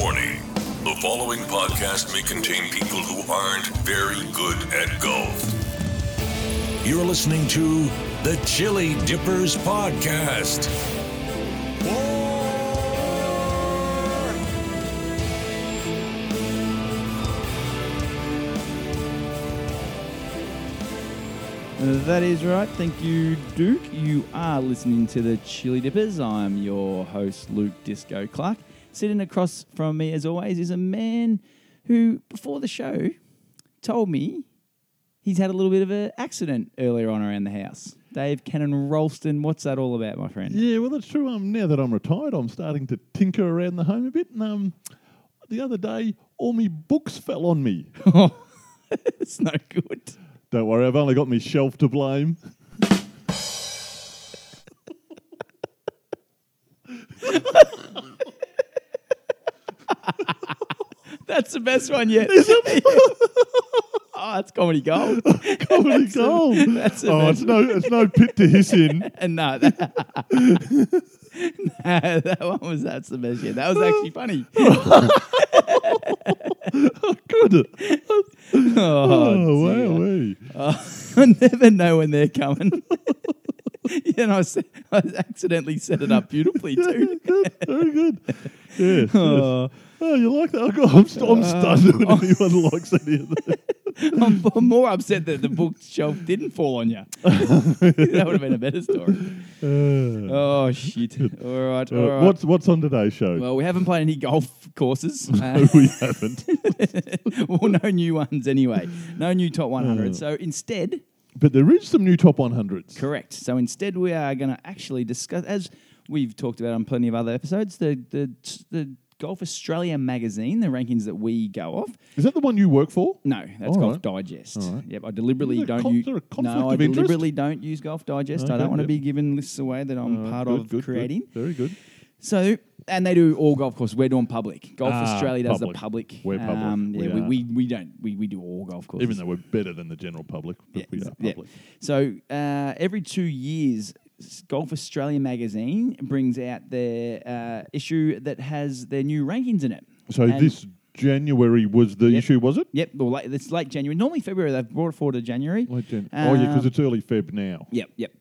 Warning the following podcast may contain people who aren't very good at golf. You're listening to the Chili Dippers Podcast. That is right. Thank you, Duke. You are listening to the Chili Dippers. I'm your host, Luke Disco Clark. Sitting across from me, as always, is a man who, before the show, told me he's had a little bit of an accident earlier on around the house. Dave Cannon Ralston, what's that all about, my friend? Yeah, well, that's true. Um, now that I'm retired, I'm starting to tinker around the home a bit. And um, the other day, all my books fell on me. it's no good. Don't worry, I've only got my shelf to blame. That's the best one yet. oh, that's comedy gold. Comedy gold. That's the oh, it's no, it's no pit to hiss in. And no, that, no, that one was that's the best yet. That was actually funny. Oh, good. Oh, Oh, wow, wee. I never know when they're coming. yeah, and I, s- I accidentally set it up beautifully too. Good, very good. Yeah. Oh, Oh, you like that? I'm, st- I'm stunned when anyone likes any of that. I'm, I'm more upset that the bookshelf didn't fall on you. that would have been a better story. Uh, Oh shit! All right, uh, all right. What's what's on today's show? Well, we haven't played any golf courses. Uh, we haven't. well, no new ones anyway. No new top 100. Uh. So instead, But there is some new top 100s. Correct. So instead, we are going to actually discuss, as we've talked about on plenty of other episodes, the the the Golf Australia magazine, the rankings that we go off. Is that the one you work for? No, that's All Golf right. Digest. All right. Yep, I deliberately Is there a don't con- use. is there a conflict No, I of interest? deliberately don't use Golf Digest. I Okay, don't want to yep. be giving lists away that I'm part good, of good, good. creating. Very good. So, and they do all golf courses. We're doing public. Golf Ah, Australia does public. the public. We're public. Um, yeah, We we, are. we, we don't. We, we do all golf courses. Even though we're better than the general public, but we are public. So uh, every two years, Golf Australia magazine brings out their uh, issue that has their new rankings in it. So And- this January was the Yep. issue, was it? Yep, well, late, it's late January. Normally February. They've brought it forward to January. Late Jan- oh, yeah, because Um, it's early Feb now. Yep, yep.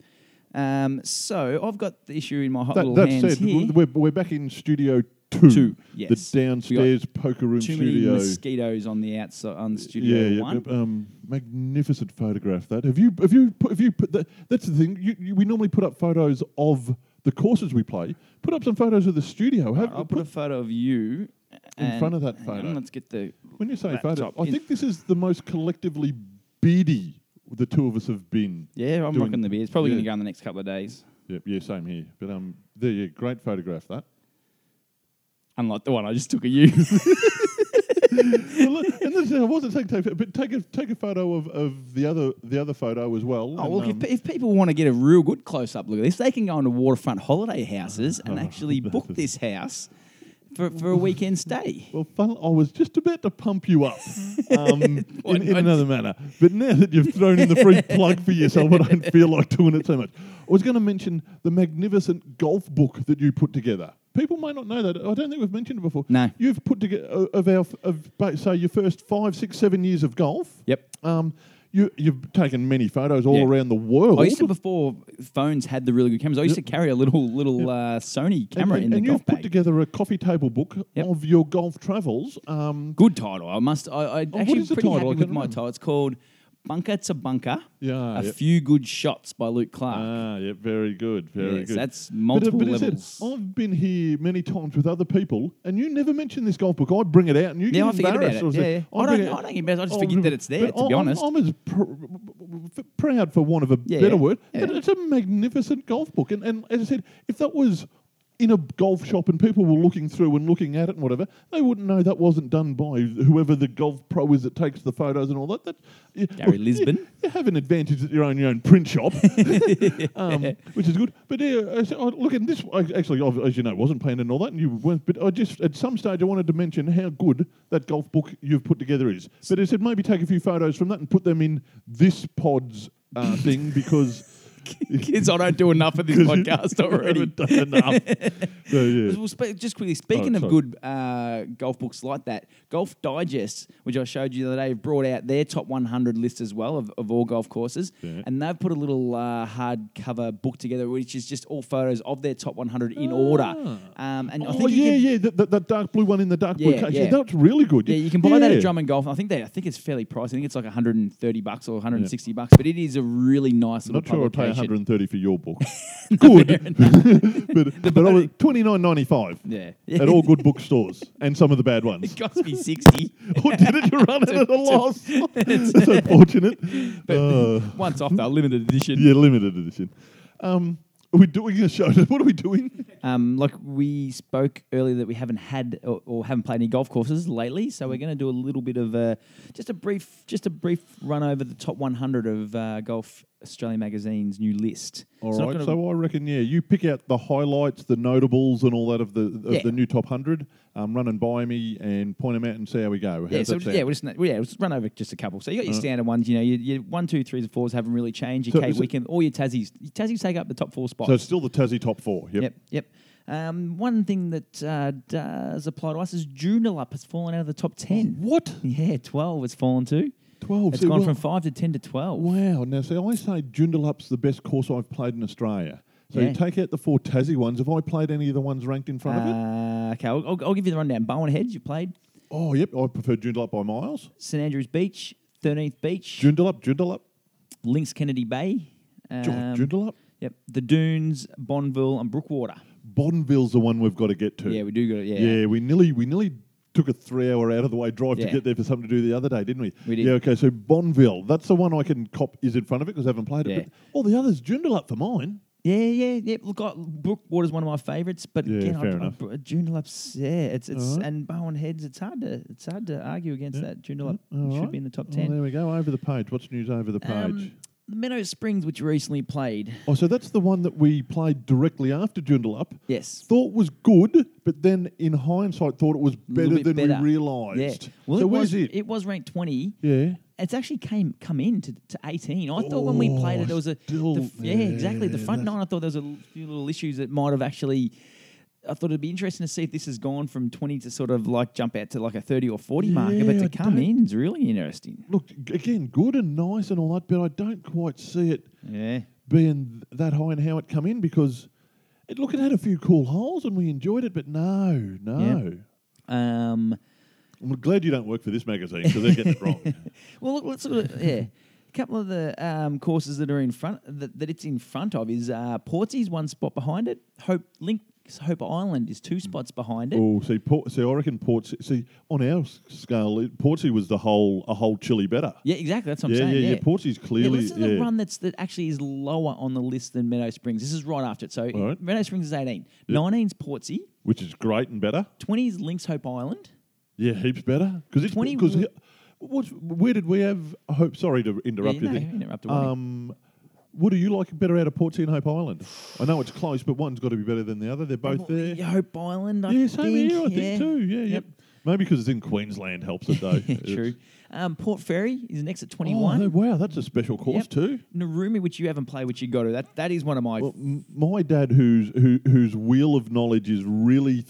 Um, so I've got the issue in my hot That, little that hands said, here. we're, we're back in Studio 2. Two, yes. The downstairs poker room Too many studio. mosquitoes on the outside on the studio Yeah, yeah, one. um, magnificent photograph. That have you have you put, have you put that? That's the thing. You, you, we normally put up photos of the courses we play. Put up some photos of the studio. Have, I'll put a photo of you In front of that hang on, photo. let's get the When you say photo, I think this is the most collectively beady the two of us have been. yeah. I'm rocking the beer. It's probably yeah. going to go in the next couple of days. Yep, yeah, same here. But um, there, yeah, great photograph that. Unlike the one I just took of you. well, look, and this, I wasn't saying take, but take a take a photo of, of the other the other photo as well. Oh, and, well, um, if, if people want to get a real good close up look at this, they can go into waterfront holiday houses and actually book this house for, for a weekend stay. Well, fun, I was just about to pump you up um, in, in another manner. But now that you've thrown in the free plug for yourself, I don't feel like doing it so much. I was going to mention the magnificent golf book that you put together. People may not know that. I don't think we've mentioned it before. No. You've put together of our of say your first five, six, seven years of golf. Yep. Um, you you've taken many photos all Yeah. around the world. I used to before phones had the really good cameras. I used to carry a little little uh, Sony camera and, in the and golf you've put together a coffee table book Yep. of your golf travels. Um, Good title. I must. I, I Oh, actually pretty title? I happy with my title. It's called Bunker to Bunker. yeah, a yeah. few good shots by Luke Clark. Ah, yeah, very good, very yes, good. that's But, uh, multiple but levels. said, I've been here many times with other people, and you never mention this golf book. I bring it out, and you yeah, get I forget about embarrassed. it. or Yeah, say, yeah. I don't, it- I don't get. I just forget that it's there. To be I'm- honest, I'm as pr- proud, for want of a Yeah, better word, yeah. it's a magnificent golf book. And, and as I said, if that was in a golf shop and people were looking through and looking at it and whatever, they wouldn't know that wasn't done by whoever the golf pro is that takes the photos and all that. that you- Gary you- Lisbon. You, have an advantage that you own your own print shop, um, which is good. But yeah, I said, oh, look at this. I actually, as you know, wasn't planned and all that, and you weren't. But I just at some stage I wanted to mention how good that golf book you've put together is. But I said maybe take a few photos from that and put them in this pod's uh, thing because Kids, I don't do enough of this podcast already. done enough. So, yeah. Well, spe- just quickly, speaking Oh, of sorry. good uh, golf books like that, Golf Digest, which I showed you the other day, have brought out their top 100 list as well of, of all golf courses. Yeah. And they've put a little uh, hardcover book together, which is just all photos of their top 100 in order. Um, and I Oh think yeah, yeah, that, that, that dark blue one in the dark blue Yeah, case. yeah. That's really good. Yeah, you can buy that at Drum and Golf. I think they, I think it's fairly priced. I think it's like 130 bucks or 160 bucks, but it is a really nice little not sure I'd pay. 130 for your book. good, but, but I was 29.95 Yeah, at all good bookstores and some of the bad ones. it cost me 60. or did it? You run it at a loss. That's unfortunate. But Uh, once off though, limited edition. yeah, limited edition. Um, are we doing a show? What are we doing? Um, like we spoke earlier that we haven't had or, or haven't played any golf courses lately, so we're going to do a little bit of a just a brief just a brief run over the top 100 of uh, Golf Australia Magazine's new list. All It's right, so I reckon yeah, you pick out the highlights, the notables, and all that of the of Yeah. the new top hundred. Um, run and by me and point them out and see how we go. How's yeah, so yeah, we'll just well, yeah, we'll just run over just a couple. So you got your Uh. standard ones, you know, your, your one, two, threes, and fours haven't really changed. Your So it- Weekend, all your Tassies, your Tassies take up the top four spots. So it's still the Tassie top four. Yep. Yep, yep. Um, one thing that uh, does apply to us is Joondalup has fallen out of the top ten. What? Yeah, twelve has fallen to. Twelve. It's See, gone well- from five to ten to twelve. Wow. Now, see, I say Joondalup's the best course I've played in Australia. So Yeah. you take out the four Tassie ones. Have I played any of the ones ranked in front of it? Uh, okay, I'll, I'll, I'll give you the rundown. Barwon Heads, you played. Oh, yep. I prefer Joondalup by miles. St Andrews Beach, 13th Beach. Joondalup, Joondalup, Links Kennedy Bay. Um, Joondalup. Yep. The Dunes, Bonville, and Brookwater. Bonville's the one we've got to get to. Yeah, we do go. Yeah. Yeah, we nearly we nearly took a three hour out of the way drive Yeah. to get there for something to do the other day, didn't we? We did. Yeah, okay, so Bonville, that's the one I can cop is in front of it because I haven't played it. But all the others, Joondalup for mine. Yeah, yeah, yeah. Look, I, Brookwater's one of my favourites, but Yeah, again, fair I, enough. I, Joondalup's, yeah, it's it's Alright. and Barwon Heads. It's hard to it's hard to argue against Yeah. that. Joondalup All should be in the top Oh, ten. there we go, over the page. What's news over the page? Um, the Meadow Springs, which you recently played. oh, so that's the one that we played directly after Joondalup. Yes. Thought was good, but then in hindsight thought it was Little better bit than better. we realised. Yeah. Well, so it where's was, it? was ranked 20. yeah. It's actually came come in to, to 18. I thought when we played it, there was a. still- the f- yeah, exactly. The front nine, I thought there was a few little issues that might have actually. I thought it'd be interesting to see if this has gone from 20 to sort of like jump out to like a 30 or 40 marker, but to I come in is really interesting. Look, again, good and nice and all that, but I don't quite see it Yeah. being that high and how it come in because it look it had a few cool holes and we enjoyed it, but no, no. Um, I'm glad you don't work for this magazine because they're getting it wrong. Well, look, let's sort of yeah. A couple of the um, courses that are in front that, that it's in front of is uh, Portsea's one spot behind it. Hope Links Hope Island is two spots behind it. Oh, see, Port, see, I reckon Port. See, on our scale, it- Portsea was the whole a whole chili better. Yeah, exactly. That's what yeah, I'm saying. yeah, Yeah, yeah. Portsea's Yeah, clearly. this is yeah. the run that's that actually is lower on the list than Meadow Springs. This is right after it. So right. Meadow Springs is 18. Yep. 19's Portsea. which is great and better. 20 is Links Hope Island. Yeah, heaps better because it's 20 because where did we have Hope? Sorry to interrupt Yeah, you. no, there. interrupt. Um, what do you like better out of Portsea and Hope Island? I know it's close, but one's got to be better than the other. They're both there. Yeah, Hope Island. I Yeah, same think. here. I yeah. think too. Yeah, Yep. yep. Maybe because it's in Queensland helps it though. True. Um, Port Fairy is next at Oh, 21. no, wow, that's a special course Yep. too. Narooma, which you haven't played, which you got to. That that is one of my. Well, my dad, whose who, whose wheel of knowledge is really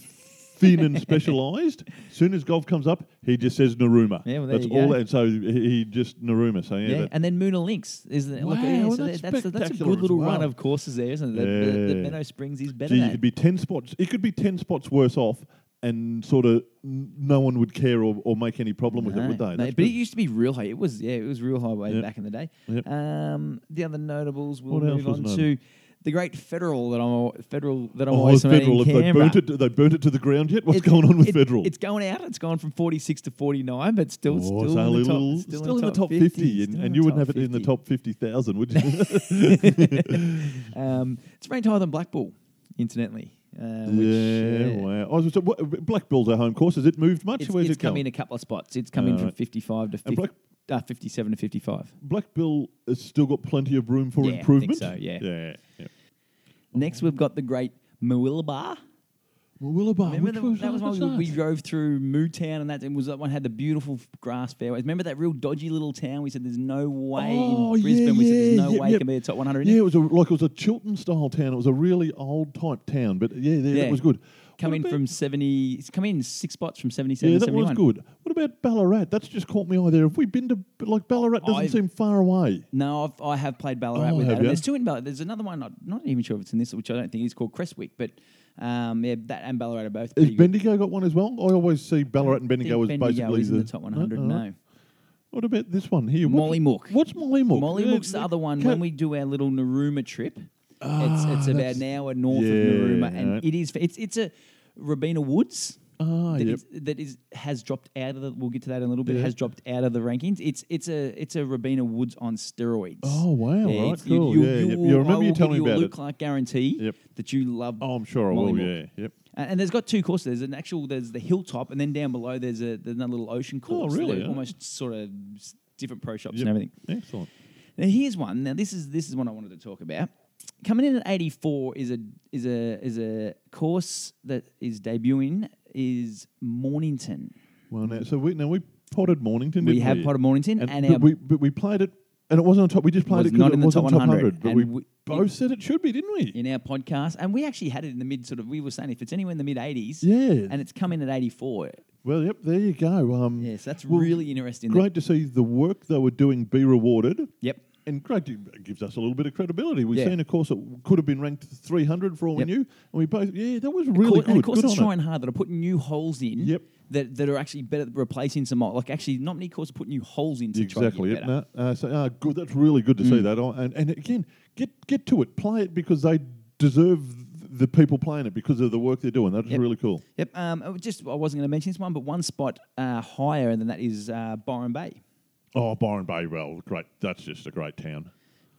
thin and specialised, soon as golf comes up, he just says Narooma. Yeah, well, there that's you all. go. And so he he just Narooma. So yeah, yeah, that- and then Moonah Links is the, look, Wow, yeah, well, so that's that's, that's, a, that's a spectacular good little as run of courses there, isn't it? The, the, the Yeah. Meadow Springs is better Gee, you than could be ten spots. It could be ten spots worse off, and sort of n- no one would care or, or make any problem with it, would they? No, That's but it good. used to be real high. It was yeah, it was real high way Yep. back in the day. Yep. Um, the other notables we'll What else move was on to the great federal that I'm al- federal that I'm Oh, always federal. Have they burnt it? They burnt it to the ground yet? What's It's- going on with it- federal? It's going out. It's gone from 46 to 49, but still, Oh, still, in, the top, little- still, in the top 50, and, and you wouldn't have it in the 50. top 50,000, would you? Um, it's ranked higher than Black Bull, incidentally. Uh, which, yeah, uh, wow. Oh, so what, Black Bull's our home course. Has it moved much? It's, Where's it's it come going? in a couple of spots. It's come in from 55 to 50, Black- uh, 57 to 55. Black Bull has still got plenty of room for Yeah, I think improvement. so, yeah. Yeah. Yeah. Next, we've got the great Moolaba. Willowbar. Remember which the, was that was one we, we drove through Mootown and that and was that one had the beautiful grass fairways. Remember that real dodgy little town? We said there's no way Oh, in Brisbane. yeah, we said there's yeah, no yep, way yep. it can be a top 100. Yeah, it was a, like it was a Chiltern style town. It was a really old type town, but yeah, yeah, Yeah. it was good. In from 70. It's come in six spots from 77 Yeah, that was good. What about Ballarat? That's just caught me eye there. Have we been to like Ballarat? Doesn't I've- seem far away. No, I've, I have played Ballarat Oh, with Adam. ya? There's two in Ballarat. There's another one. I'm not even sure if it's in this, which I don't think is called Creswick, but um, yeah, that and Ballarat are both Has pretty good. Bendigo got one as well? I always see Ballarat and Bendigo as Bendigo basically in the top 100. No, No. What about this one here? What's- Mollymook. What's Mollymook? Mollymook's Yeah, the other one. When we do our little Narooma trip, it's Ah, it's about an hour north yeah, of Narooma, and it is it's it's a Robina Woods. Ah, that yep. is, that is has dropped out of the. We'll get to that in a little bit. Yeah. Has dropped out of the rankings. It's it's a it's a Robina Woods on steroids. Oh, wow, right, it's- you- cool, You, yeah, you yep. will, Yeah, I remember you telling me you a about Luke it. Clark guarantee Yep. that you love. Oh, I'm sure I will. Yeah, yep. And, and there's got two courses. There's an actual. There's the hilltop, and then down below there's a there's another little ocean course. Oh, really? Yeah. Almost sort of different pro shops and everything. Excellent. Now here's one. Now this is this is one I wanted to talk about. Coming in at 84 is a is a is a course that is debuting is Mornington. Well, now, so we now we potted Mornington. We have we? potted Mornington, and, but our we but we played it, and it wasn't on top. We just played Was it because it wasn't top top 100, 100. But we, we- both said it should be, didn't we? in our podcast, and we actually had it in the mid sort of. We were saying if it's anywhere in the mid 80s, Yeah. and it's come in at 84. Well, yep. There you go. Um, Yes, that's well, really interesting. Great to see the work they were doing be rewarded. Yep. And great, it gives us a little bit of credibility. We've Yeah. seen a course that could have been ranked 300 for all Yep. we knew, and we both, yeah, that was really and good. of course, good it's on it. trying hard that are putting new holes in. Yep. That, that are actually better at replacing some old- like actually not many courses put new holes in Exactly. Yep. No, uh, so, uh, good. That's really good to Mm. see that. Oh, And, and again, get get to it. Play it because they deserve the people playing it because of the work they're doing. That's Yep. really cool. Yep. Um, just I wasn't going to mention this one, but one spot uh, higher than that is uh, Byron Bay. Oh, Byron Bay, well, great. That's just a great town.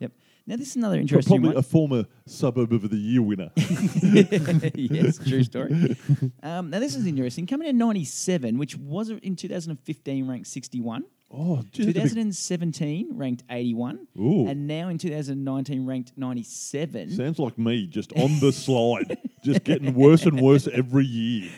Yep. Now this is another interesting probably one. a former suburb of the year winner. yes, true story. Um, now this is interesting. Coming in '97, which was in 2015 ranked 61. oh, gee, that's a big- 2017 ranked 81, Ooh. and now in 2019 ranked 97. sounds like me, just on the slide, just getting worse and worse every year.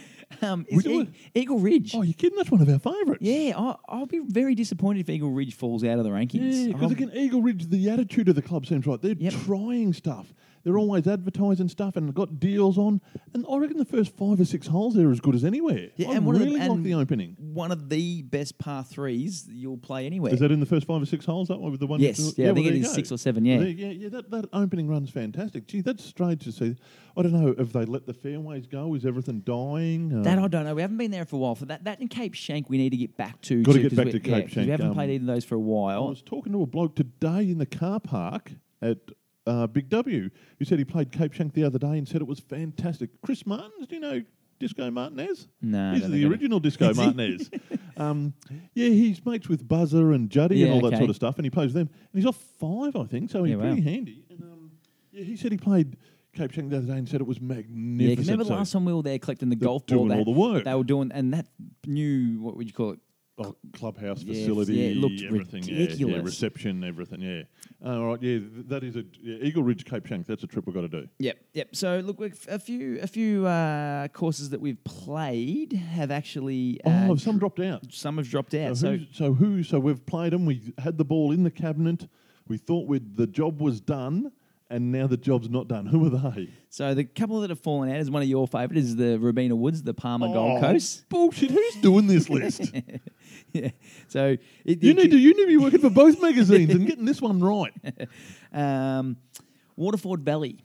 Um, is do E- Eagle Ridge. Oh, you're kidding? That's one of our favourites. Yeah, I, I'll be very disappointed if Eagle Ridge falls out of the rankings. Yeah, because I'll- again, Eagle Ridge, the attitude of the club seems right. They're Yep. trying stuff. They're always advertising stuff and got deals on. And I reckon the first five or six holes there are as good as anywhere. Yeah, I and one of the- really like the opening. one of the best par threes you'll play anywhere. Is that in the first five or six holes? That one with the one? Yes, yeah, I think it there you is go. six or seven, yeah. There- yeah, yeah. That, that opening run's fantastic. Gee, that's strange to see. I don't know if they let the fairways go. Is everything dying? Uh, That I don't know. We haven't been there for a while. For that, that and Cape Schanck, we need to get back to. Gotta too, get back to yeah, Schanck, We haven't um, played either of those for a while. I was talking to a bloke today in the car park at uh, Big W who said he played Cape Schanck the other day and said it was fantastic. Chris Martins, do you know Disco Martinez? No, He's the original Disco Is? Martinez. um, yeah, he's mates with Buzzer and Juddy Yeah, and all that okay. sort of stuff, and he plays with them. And he's off five, I think, so he's Yeah, wow. pretty handy. And, um, yeah, he said he played Cape Schanck the other day and said it was magnificent. Yeah. 'cause remember the So- last time we were there collecting the golf ball? doing they, all the work. They were doing, and that new what would you call it? Oh, clubhouse Yeah, facility, yeah, it looked everything, yeah, yeah, reception, everything, yeah. Uh, all right, yeah, that is a yeah, Eagle Ridge Cape Schanck. That's a trip we've got to do. Yep, yep. So look, a few a few uh, courses that we've played have actually. Uh, oh, some dropped out. some have dropped out. So, So so who? So we've played them. We had the ball in the cabinet. We thought we'd, the job was done, and now the job's not done. Who are they? So the couple that have fallen out is one of your favourites is the Robina Woods, the Palmer Gold Oh, Coast. Bullshit. Who's doing this list? yeah. So it, you it- need to. You need to be working for both magazines and getting this one right. um, Waterford Valley.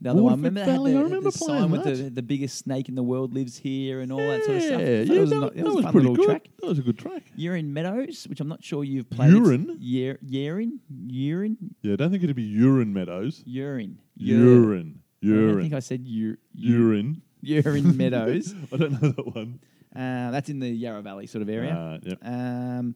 The other Waterford one. Remember Valley, they I remember the playing sign with the, that. the biggest snake in the world lives here and all that sort of stuff. Yeah, yeah, was that, that it was, was a pretty good. track. That was a good track. Yering Meadows, which I'm not sure you've played. Urine? Yer- Urine? Urine? Yeah, I don't think it'd be urine meadows. Urine. Urine. I don't think I said ur- Urine. urine meadows. I don't know that one. Uh, that's in the Yarra Valley sort of area. Uh, yep. Um,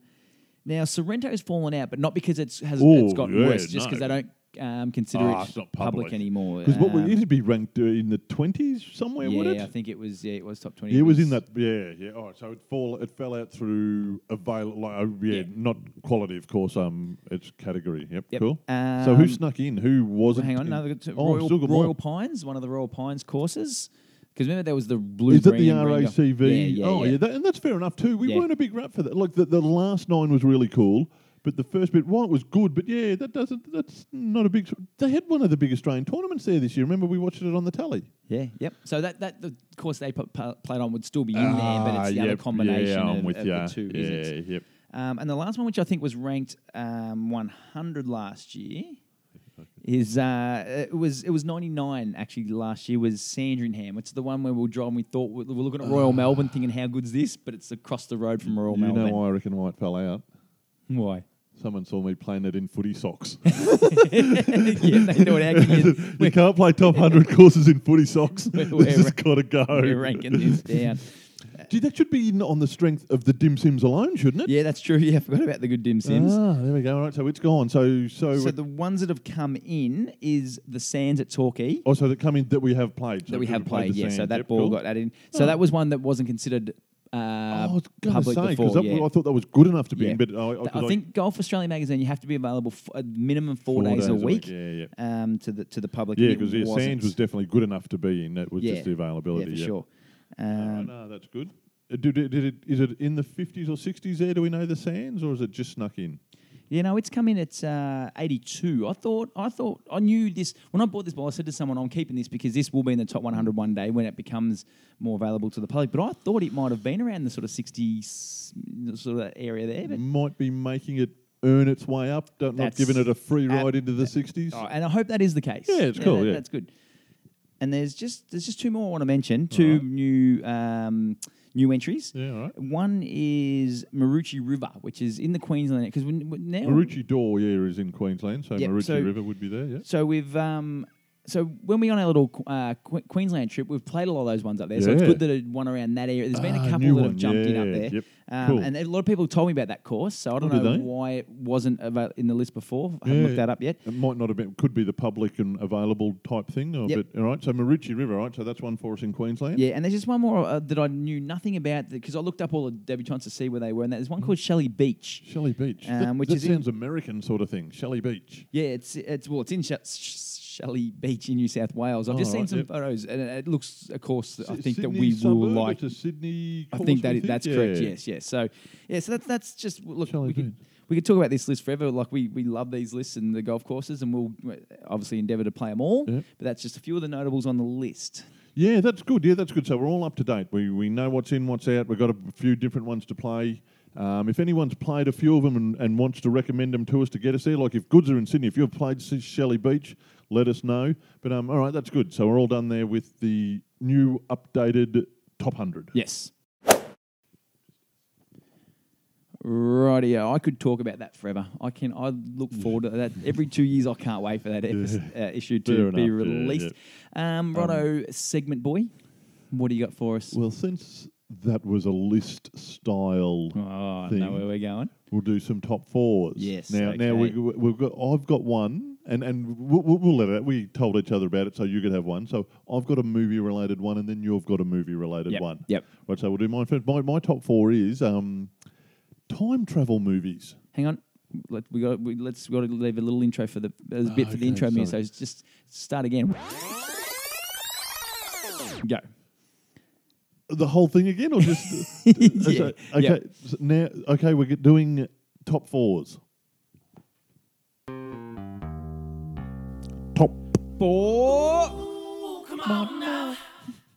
now Sorrento's fallen out, but not because it's has Oh, it's gotten yeah, worse, just because no. they don't um, consider Ah, it it's not public. anymore. Because what Um, would it'd be ranked uh, in the twenties somewhere, would yeah, it? I think it was. Yeah, it was top twenty. Yeah, it was in that. Yeah, yeah. Right, so it fall. It fell out through avail. Like, uh, yeah, Yeah. not quality, of course. Um, it's category. Yep, Yep. cool. so who Um, snuck in? Who wasn't? Hang on, in? no, they've Oh, Royal, still got Royal. Pines, one of the Royal Pines courses. Because remember there was the blue. Is it the green, green golf- RACV? Yeah, yeah, oh, yeah. yeah, that, and that's fair enough too. We weren't a big rap for that. Like the, the last nine was really cool, but the first bit, while it was good, but yeah, that doesn't. That's not a big. They had one of the big Australian tournaments there this year. Remember, we watched it on the tally. Yeah, yep. So that that the course they put, played on would still be in there, but it's the Ah, other combination Yeah, I'm of, with of the two, Yeah, yep. Um, and the last one, which I think was ranked um, 100 last year, is uh, it was it was 99 actually last year was Sandringham, which is the one where we were driving. We thought we were looking at Royal Melbourne, thinking how good's this, but it's across the road from Royal Melbourne. You Melbourne. know why I reckon why it fell out? Why? Someone saw me playing it in footy socks. yeah, they know it. How can you, you can't play top 100 courses in footy socks. We're- this has we're- got to go. we're ranking this down. Gee, that should be in on the strength of the dim sims alone, shouldn't it? Yeah, that's true. Yeah, I forgot about the good dim sims. Ah, there we go. All right, so it's gone. So, so, So the ones that have come in is the Sands at Torquay. also that come in that we have played. So that we have played, the yeah. So that Yep, ball cool. got added in. So Oh. that was one that wasn't considered uh, Oh, I was going to public say before. because yeah. I thought that was good enough to be Yeah. in, but I, I, Th- 'cause I think Golf Australia magazine you have to be available for a minimum four, days, a week, Yeah, yeah, um, to the to the public. yeah. and it Because yeah, wasn't. Sands was definitely good enough to be in. That was yeah, just the availability. Yeah, for sure. Oh, Um, no, that's good. Uh, Did did it, is it in the 50s or 60s there? Do we know the Sands, or is it just snuck in? You know, it's come in at uh, 82. I thought, I thought, I knew this when I bought this ball. I said to someone, "I'm keeping this because this will be in the top 100 one day when it becomes more available to the public." But I thought it might have been around the sort of 60s sort of area there. But Might be making it earn its way up, don't, not giving it a free ab- ride into the 60s. Oh, and I hope that is the case. Yeah, it's cool, that- yeah. that's good. And there's just there's just two more I want to mention. Two Alright. new um, new entries. Yeah, all right. One is Maroochy River, which is in the Queensland because now Marucci Door, yeah, is in Queensland, so Yep, Maroochy so- River would be there, yeah. So we've um, so when we on our little uh, Qu- Queensland trip, we've played a lot of those ones up there. So it's Yeah. good that it one around that area. There's been Ah, a couple new that one, have jumped in up yeah, there, yep, um, cool. and a lot of people told me about that course. So I don't Oh, did know they? why it wasn't in the list before. I haven't Yeah. looked that up yet. It might not have been, could be the public and available type thing. Or Yep. but, all right, so Maroochy River, all right, so that's one for us in Queensland. Yeah, and there's just one more uh, that I knew nothing about because I looked up all the debutantes to see where they were, and there's one called Shelley Beach. Shelley Beach. Um, that which that is in- sounds American sort of thing. Shelley Beach. Yeah, it's it's well, it's in Sh- Sh- Shelley Beach in New South Wales. I've just Oh, seen right, some yep. photos, and it looks a course I Si- think that we will like. A Sydney. I think that is, that's Yeah. correct. Yes, yes. So yeah, so that's that's just look. Shelley We could, we could talk about this list forever. Like we, we love these lists and the golf courses, and we'll uh, obviously endeavour to play them all. Yep. But that's just a few of the notables on the list. Yeah, that's good. Yeah, that's good. So we're all up to date. We we know what's in, what's out. We've got a few different ones to play. Um, if anyone's played a few of them and, and wants to recommend them to us to get us there, like if Goods are in Sydney, if you've played S- Shelley Beach, let us know. But um, all right, that's good. So we're all done there with the new updated top hundred. Yes. Rightio, I could talk about that forever. I can. I look forward to that every two years. I can't wait for that episode, uh, issue to Fair be enough, yeah, released. Um, righto, segment boy, what do you got for us? Well, since that was a list style, oh, I know thing. where we're going. we'll do some top fours. Yes, Now, now we, we've got. I've got one, and and we'll, we'll, we'll let it. We told each other about it, so you could have one. So I've got a movie related one, and then you've got a movie related Yep, one. yep. Right. So we'll do mine first. My my top four is um, time travel movies. Hang on. Let, we got. We, let's got to leave a little intro for the. A bit for the Okay, intro music. So just start again. Go. The whole thing again, or just Yeah, okay. yep. so now, okay, we're doing top fours. Four.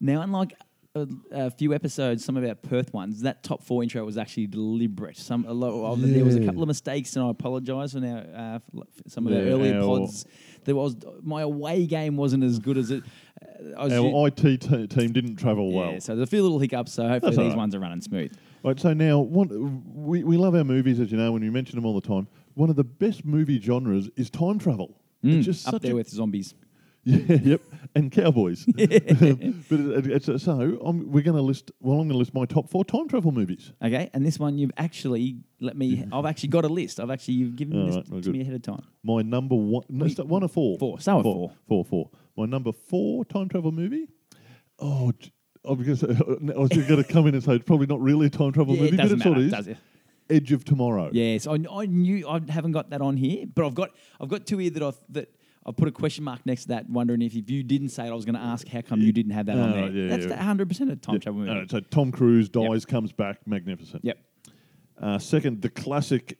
Now, unlike a, a few episodes, some of our Perth ones, that top four intro was actually deliberate. Some a lot of, there was a couple of mistakes, and I apologise for our uh, for some of the Yeah, earlier our- pods. There was my away game wasn't as good as it. Uh, I was u- Our IT te- team didn't travel well. yeah, so there's a few little hiccups. So hopefully That's these right. ones are running smooth. Right, so now one, we, we love our movies, as you know, and we mention them all the time. One of the best movie genres is time travel. Mm, it's just up such there with zombies. Yeah, yep, and cowboys. but it, it's uh, so I'm, we're going to list. Well, I'm going to list my top four time travel movies. Okay, and this one you've actually let me. I've actually got a list. I've actually you've given All this right, well, to good. me ahead of time. My number one, no, start- one or four. four. With four. Four, four. My number four time travel movie. Oh, I was going I was going to come in and say it's probably not really a time travel Yeah, movie, it but it sort of is. does it? Edge of Tomorrow. Yes, I, I knew I haven't got that on here, but I've got I've got two here that I that I put a question mark next to that, wondering if, if you didn't say it, I was going to ask how come you didn't have that on Oh, there. yeah, That's yeah. the 100% a time Yeah. travel movie. No, so Tom Cruise dies, comes back, magnificent. Yep. Uh, second, the classic,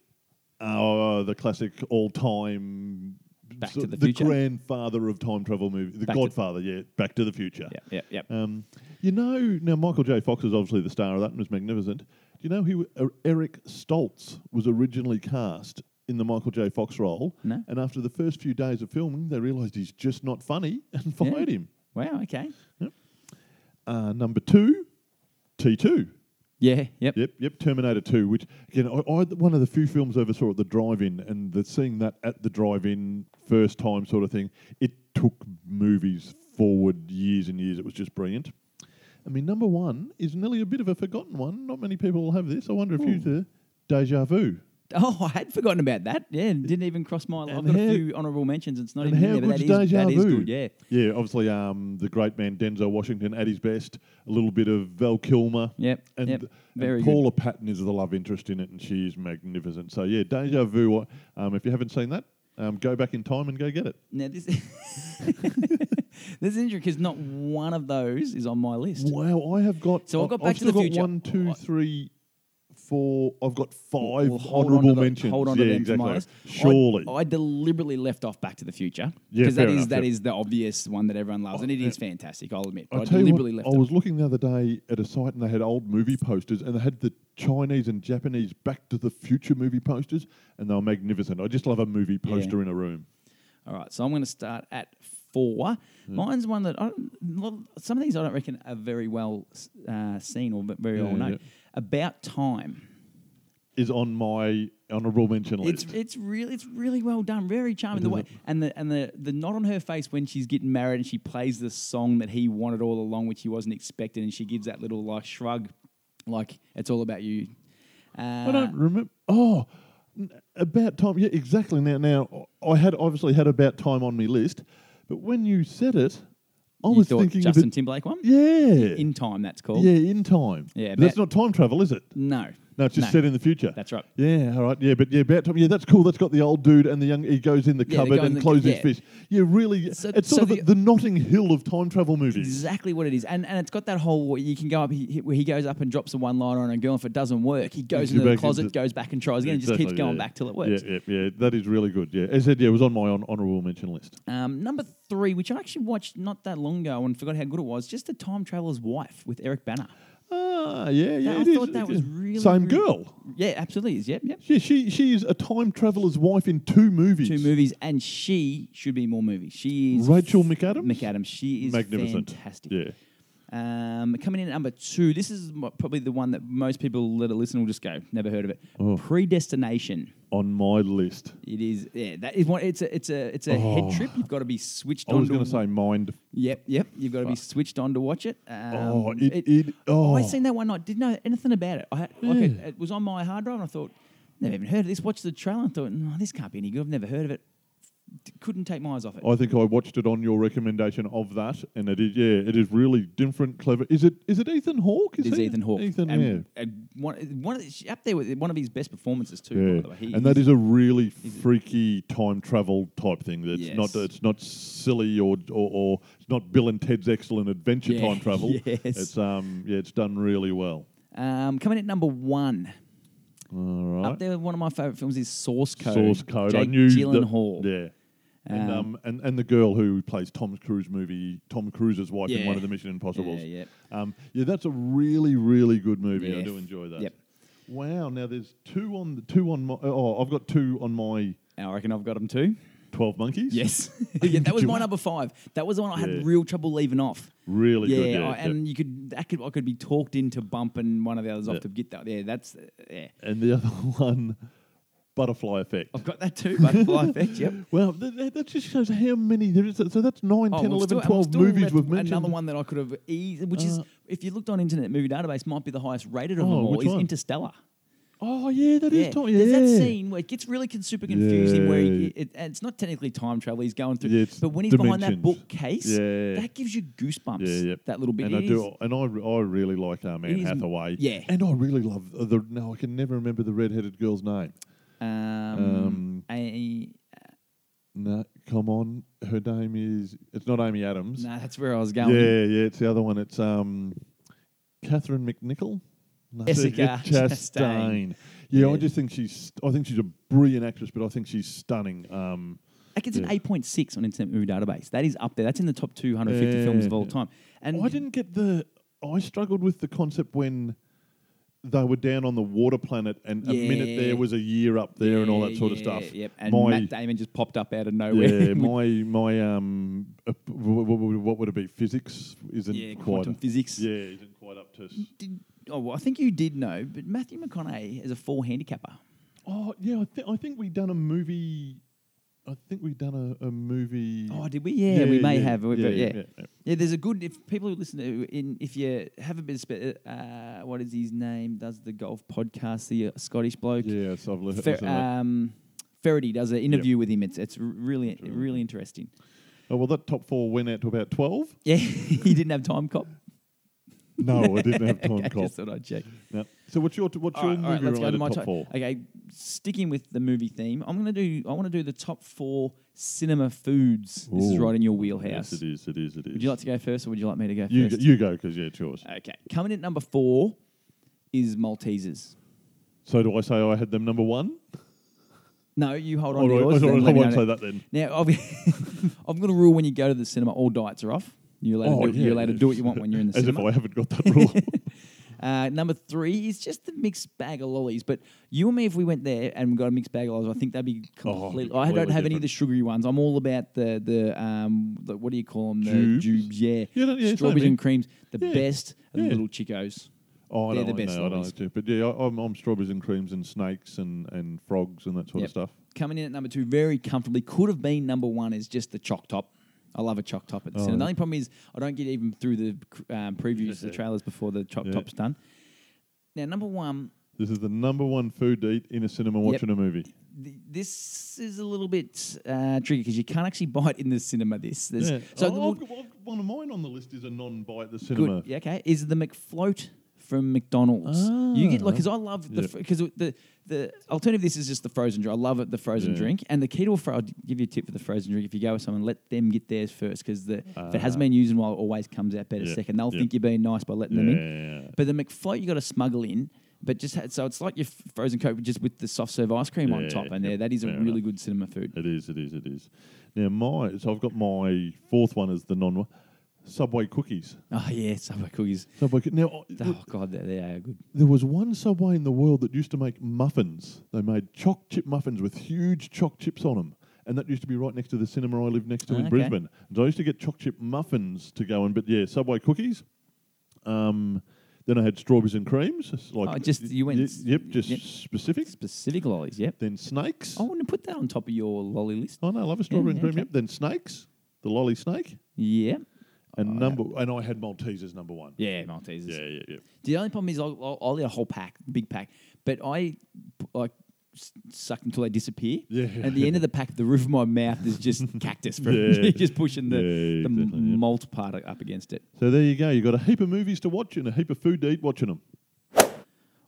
uh, the classic all-time, Back so to the Future? grandfather of time travel movie, the Back Godfather. yeah, Back to the Future. Yep. Yep. Yep. Um, you know, now Michael J. Fox is obviously the star of that and was magnificent. Do you know who uh, Eric Stoltz was originally cast in the Michael J. Fox role? No. And after the first few days of filming, they realised he's just not funny and fired him. Wow. Okay. Uh, number two, T2. Yeah. Yep. Yep, yep. Terminator 2, which again, I, I one of the few films I ever saw at the drive-in, and the seeing that at the drive-in first time sort of thing, it took movies forward years and years. It was just brilliant. I mean, number one is nearly a bit of a forgotten one. Not many people will have this. I wonder if you the Deja Vu. Oh, I had forgotten about that. Yeah, it didn't even cross my. I've got a how- few honourable mentions. It's not And even how there, but that good's is, Deja that is Vu? good. Yeah. Yeah, obviously, um, the great man Denzel Washington at his best. A little bit of Val Kilmer. Yep. And, yep. and Very good. Paula Patton is the love interest in it, and she is magnificent. So yeah, Deja Vu. Um, if you haven't seen that, um, go back in time and go get it. Now this. this is interesting because not one of those is on my list. Wow, I have got. So I've got Back to the Future. One, two, I- three, four. I've got five Well, honourable mentions. Hold on yeah, to them exactly. my. I- Surely. I, deliberately left off Back to the Future Yeah, because that fair is enough, that is the obvious one that everyone loves, and it uh, is uh, fantastic. I'll admit. I I deliberately what, left I it. was looking the other day at a site and they had old movie posters and they had the Chinese and Japanese Back to the Future movie posters and they were magnificent. I just love a movie poster in a room. All right, so I'm going to start at four. Hmm. Mine's one that I don't, some of these I don't reckon are very well uh, seen or very Yeah, well known. yeah. About time. Is on my honourable mention list. it's really it's really well done, very charming. The way and the and the the nod on her face when she's getting married and she plays the song that he wanted all along, which he wasn't expecting, and she gives that little like shrug, like it's all about you. Uh, I don't remember. Oh, about time. Yeah, exactly. Now, now I had obviously had about time on my list, but when you said it, I you was thought thinking Justin of it. Timberlake one Yeah, in time. That's called yeah, in time. Yeah, But that's not time travel, is it? no, No, it's just No. set in the future. that's right. Yeah, all right. Yeah, but yeah, about time. Yeah, that's cool. That's got the old dude and the young. He goes in the Yeah, they cupboard go in and the- closes yeah. his fist. Yeah, really. So- it's so sort of the- the, the Notting Hill of time travel movies. Exactly what it is, and and it's got that whole where you can go up he, he- where he goes up and drops a one liner on a girl. If it doesn't work, he goes into the back closet, into- goes back and tries again, and just keeps Exactly, going yeah. back till it works. Yeah, yeah, yeah. That is really good. Yeah, as I said, yeah, it was on my hon- honourable mention list. Um, number three, which I actually watched not that long ago and forgot how good it was, just the Time Traveler's Wife with Eric Bana. Ah, yeah, yeah. I it is. thought that It was is. really same really- girl. Yeah, absolutely is. Yep, yep. Yeah, she she is a time traveler's wife in two movies. Two movies, and she should be more movies. She is Rachel McAdams. McAdams. She is Magnificent. fantastic. Yeah. Um, coming in at number two, this is probably the one that most people that are listening will just go, never heard of it. Oh. Predestination. On my list. It is, yeah, that is one. It's a, it's a, it's a Oh. head trip. You've got to be switched I on. was going to say mind. Yep, yep. You've got to be switched on to watch it. Um, oh, it, it, oh. I seen that one night. Didn't know anything about it. I had, like it, it was on my hard drive, and I thought, never even heard of this. Watched the trailer and thought, no, this can't be any good. I've never heard of it. Couldn't take my eyes off it. I think I watched it on your recommendation of that, and it is yeah, it is really different, clever. Is it is it Ethan Hawke? It is he? Ethan Hawke. Ethan, and, yeah. and one, one of the, up there with one of his best performances too. Yeah, By the way, He- and that is a really freaky time travel type thing. That's Yes. not it's not silly or, or or it's not Bill and Ted's Excellent Adventure Yeah, time travel. yes. It's um yeah, it's done really well. um, coming at number one. All right, Up there, one of my favorite films is Source Code. Source Code. Jake I knew Gyllenhaal. The, yeah. And, Um, um, and and the girl who plays Tom Cruise movie, Tom Cruise's wife in Yeah. one of the Mission Impossibles. Yeah, Um, yeah, that's a really, really good movie. I Yeah. do enjoy that. Yep. Wow. Now there's two on the two on my. Oh, I've got two on my I reckon I've got them too. Twelve Monkeys. Yes, yeah, that was you my number five. That was the one I Yeah. had real trouble leaving off. Really yeah, good. Yeah. I, and you could that could I could be talked into bumping one of the others Yeah. off to get that. Yeah, that's uh, yeah. and the other one, Butterfly Effect. I've got that too. Butterfly effect. Yep. Well, th- th- that just shows how many there is. So that's 9, 10, Oh, we've 11, still- and 12 we've still movies left we've mentioned. Another one that I could have eased, which is Uh, if you looked on Internet Movie Database, might be the highest rated of Oh, them all. which Is one? Interstellar. Oh, yeah, that is time. Yeah. there's that scene where it gets really con- super confusing. Where he, it, and it's not technically time travel; he's going through. Yeah, it's but when he's behind that dimensions. bookcase, Yeah. that gives you goosebumps. Yeah, yeah. That little bit. And I It do, and I, re- I really like um, Anne is- Hathaway. yeah. and I really love the. No, I can never remember the redheaded girl's name. Um, Um, a, No, come on. Her name is. It's not Amy Adams. No, that's where I was going. Yeah, yeah. It's the other one. It's um, Catherine McNichol. No, Jessica Chastain. Chastain. Yeah, I just think she's. I think she's a brilliant actress, but I think she's stunning. Um, Like it's an 8.6 on Internet Movie Database. That is up there. That's in the top 250 Yeah, films of all yeah. time. And I didn't get the. I struggled with the concept when they were down on the water planet, and a minute there was a year up there, and all that sort of yeah, stuff. Yep. And My- Matt Damon just popped up out of nowhere. Yeah, my my um, uh, what, what would it be? Physics isn't yeah, quite. quantum physics. Yeah, isn't quite up to. s- Did, oh, well, I think you did know, but Matthew McConaughey is a full handicapper. Oh yeah, I, th- I think we done a movie. I think we've done a, a movie. Oh, did we? Yeah, Yeah, we may yeah, have. yeah, yeah, yeah, yeah. Yeah, there's a good. If people who listen to, in, if you have a bit of, spe- uh, what is his name? Does the golf podcast? The uh, Scottish bloke. Yeah, so I've li- Fer- listened to that. um, does an interview with him. It's it's r- really really interesting. Oh well, that top four went out to about twelve. Yeah, he didn't have time cop. No, I didn't have time I cop. just thought I'd check. No. So what's your what's All your right, movie to related my top top four? Okay, sticking with the movie theme, I'm gonna do. I want to do the top four cinema foods. This is right in your wheelhouse. Yes, it is. It is. It is. Would you like to go first, or would you like me to go You first? go, you go because yeah, it's yours. Okay, coming in at number four is Maltesers. So do I say I had them number one? No, you hold on All to right, yours. right, I won't say that. then. Now, I've, I'm going to rule when you go to the cinema, all diets are off. You're allowed, Oh, to, do, you're allowed to do what you want when you're in the As cinema. if I haven't got that rule. Uh, number three is just the mixed bag of lollies. But you and me, if we went there and we got a mixed bag of lollies, I think that'd be Oh, completely. it'd I don't have any of the sugary ones. I'm all about the the um the, what do you call them? The Jubes? jubes. Yeah, Yeah, no, yeah, strawberries and creams. The Yeah, best are the little chicos. Oh, I They're don't the best I don't lollies. to. But yeah, I- I'm, I'm strawberries and creams and snakes and, and frogs and that sort Yep. of stuff. Coming in at number two, very comfortably, could have been number one. Is just the choc top. I love a choc top at the Oh. cinema. The only problem is I don't get even through the um, previews, the trailers before the choc Yeah. top's done. Now, number one, This is the number one food to eat in a cinema Yep. watching a movie. this is a little bit uh, tricky because you can't actually buy it in the cinema. This, There's- Yeah. so oh, the- I've I've- one of mine on the list is a non-buy at the cinema. good, yeah, okay, is the McFloat from McDonald's. You get like ah. because I love the because the the alternative. This is just the frozen drink. I love it, the frozen Yeah. drink. And the key to a fro- I'll give you a tip for the frozen drink. If you go with someone, let them get theirs first because the if it hasn't ah. been used in a while, it always comes out better Yeah, second. They'll yeah. think you're being nice by letting them in. But the McFloat you got to smuggle in. But just had, so it's like your frozen coke, just with the soft serve ice cream on top, and there that is a really enough. good cinema food. It is, it is, it is. Now my so I've got my fourth one as the non one. Subway cookies. Oh yeah, Subway cookies. Subway coo- now I- Oh god, they, they are good. there was one Subway in the world that used to make muffins. They made choc chip muffins with huge choc chips on them. And that used to be right next to the cinema I live next to in Okay. Brisbane. And so I used to get choc chip muffins to go in. But yeah, Subway cookies. Um, then I had strawberries and creams. Like Oh, just- you went y- s- Yep, just yep. specific. Specific lollies, yep. Then snakes. I want to put that on top of your lolly list. Oh no, I love a strawberry and cream. okay. Yep. Then snakes, the lolly snake, Yeah. And Oh, number and I had Maltesers number one. Yeah, Maltesers. yeah, yeah. yeah. The only problem is I'll, I'll, I'll eat a whole pack, big pack, but I like suck until they disappear. Yeah. At the end of the pack, the roof of my mouth is just cactus from Yeah. just pushing the, Yeah, the exactly, malt part up against it. So there you go. You've got a heap of movies to watch and a heap of food to eat watching them.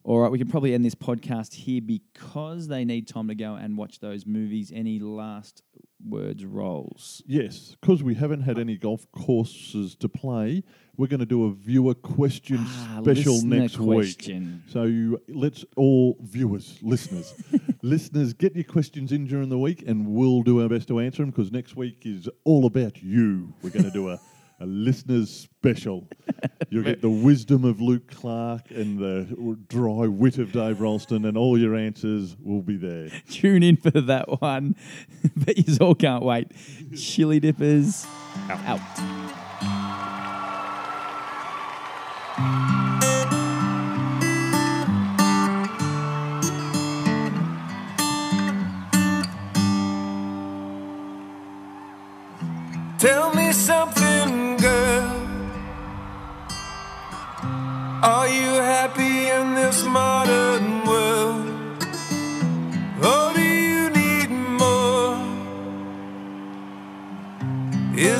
All right, we can probably end this podcast here because they need time to go and watch those movies. Any last words, rolls? Yes, because we haven't had any golf courses to play, we're going to do a viewer question Ah, special next week. So you, let's all viewers, listeners, listeners, get your questions in during the week, and we'll do our best to answer them. Because next week is all about you. We're going to do a, a listeners special. You'll get the wisdom of Luke Clark and the dry wit of Dave Ralston, and all your answers will be there. Tune in for that one. Bet you all can't wait. Chili dippers out. Tell me something,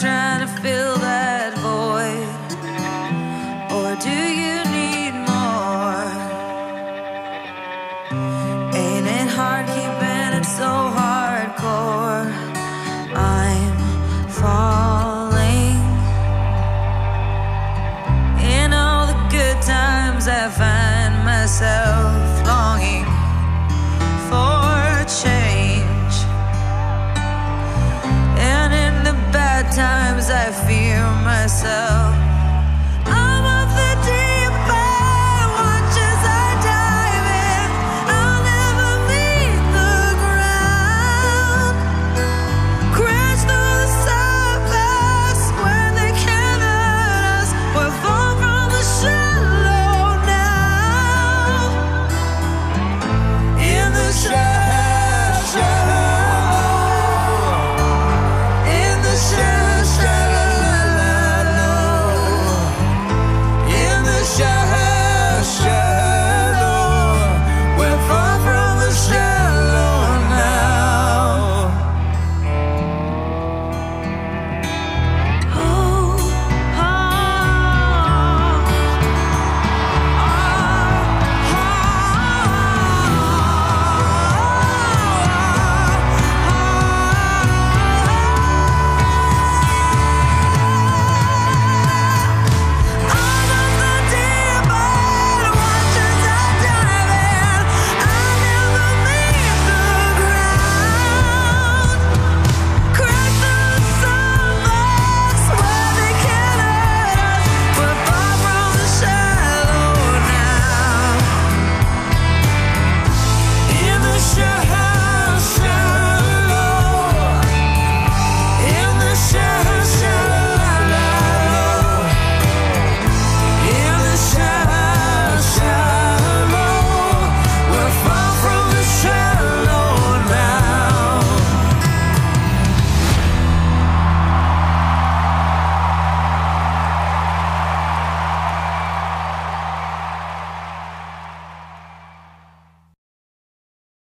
Trying to fill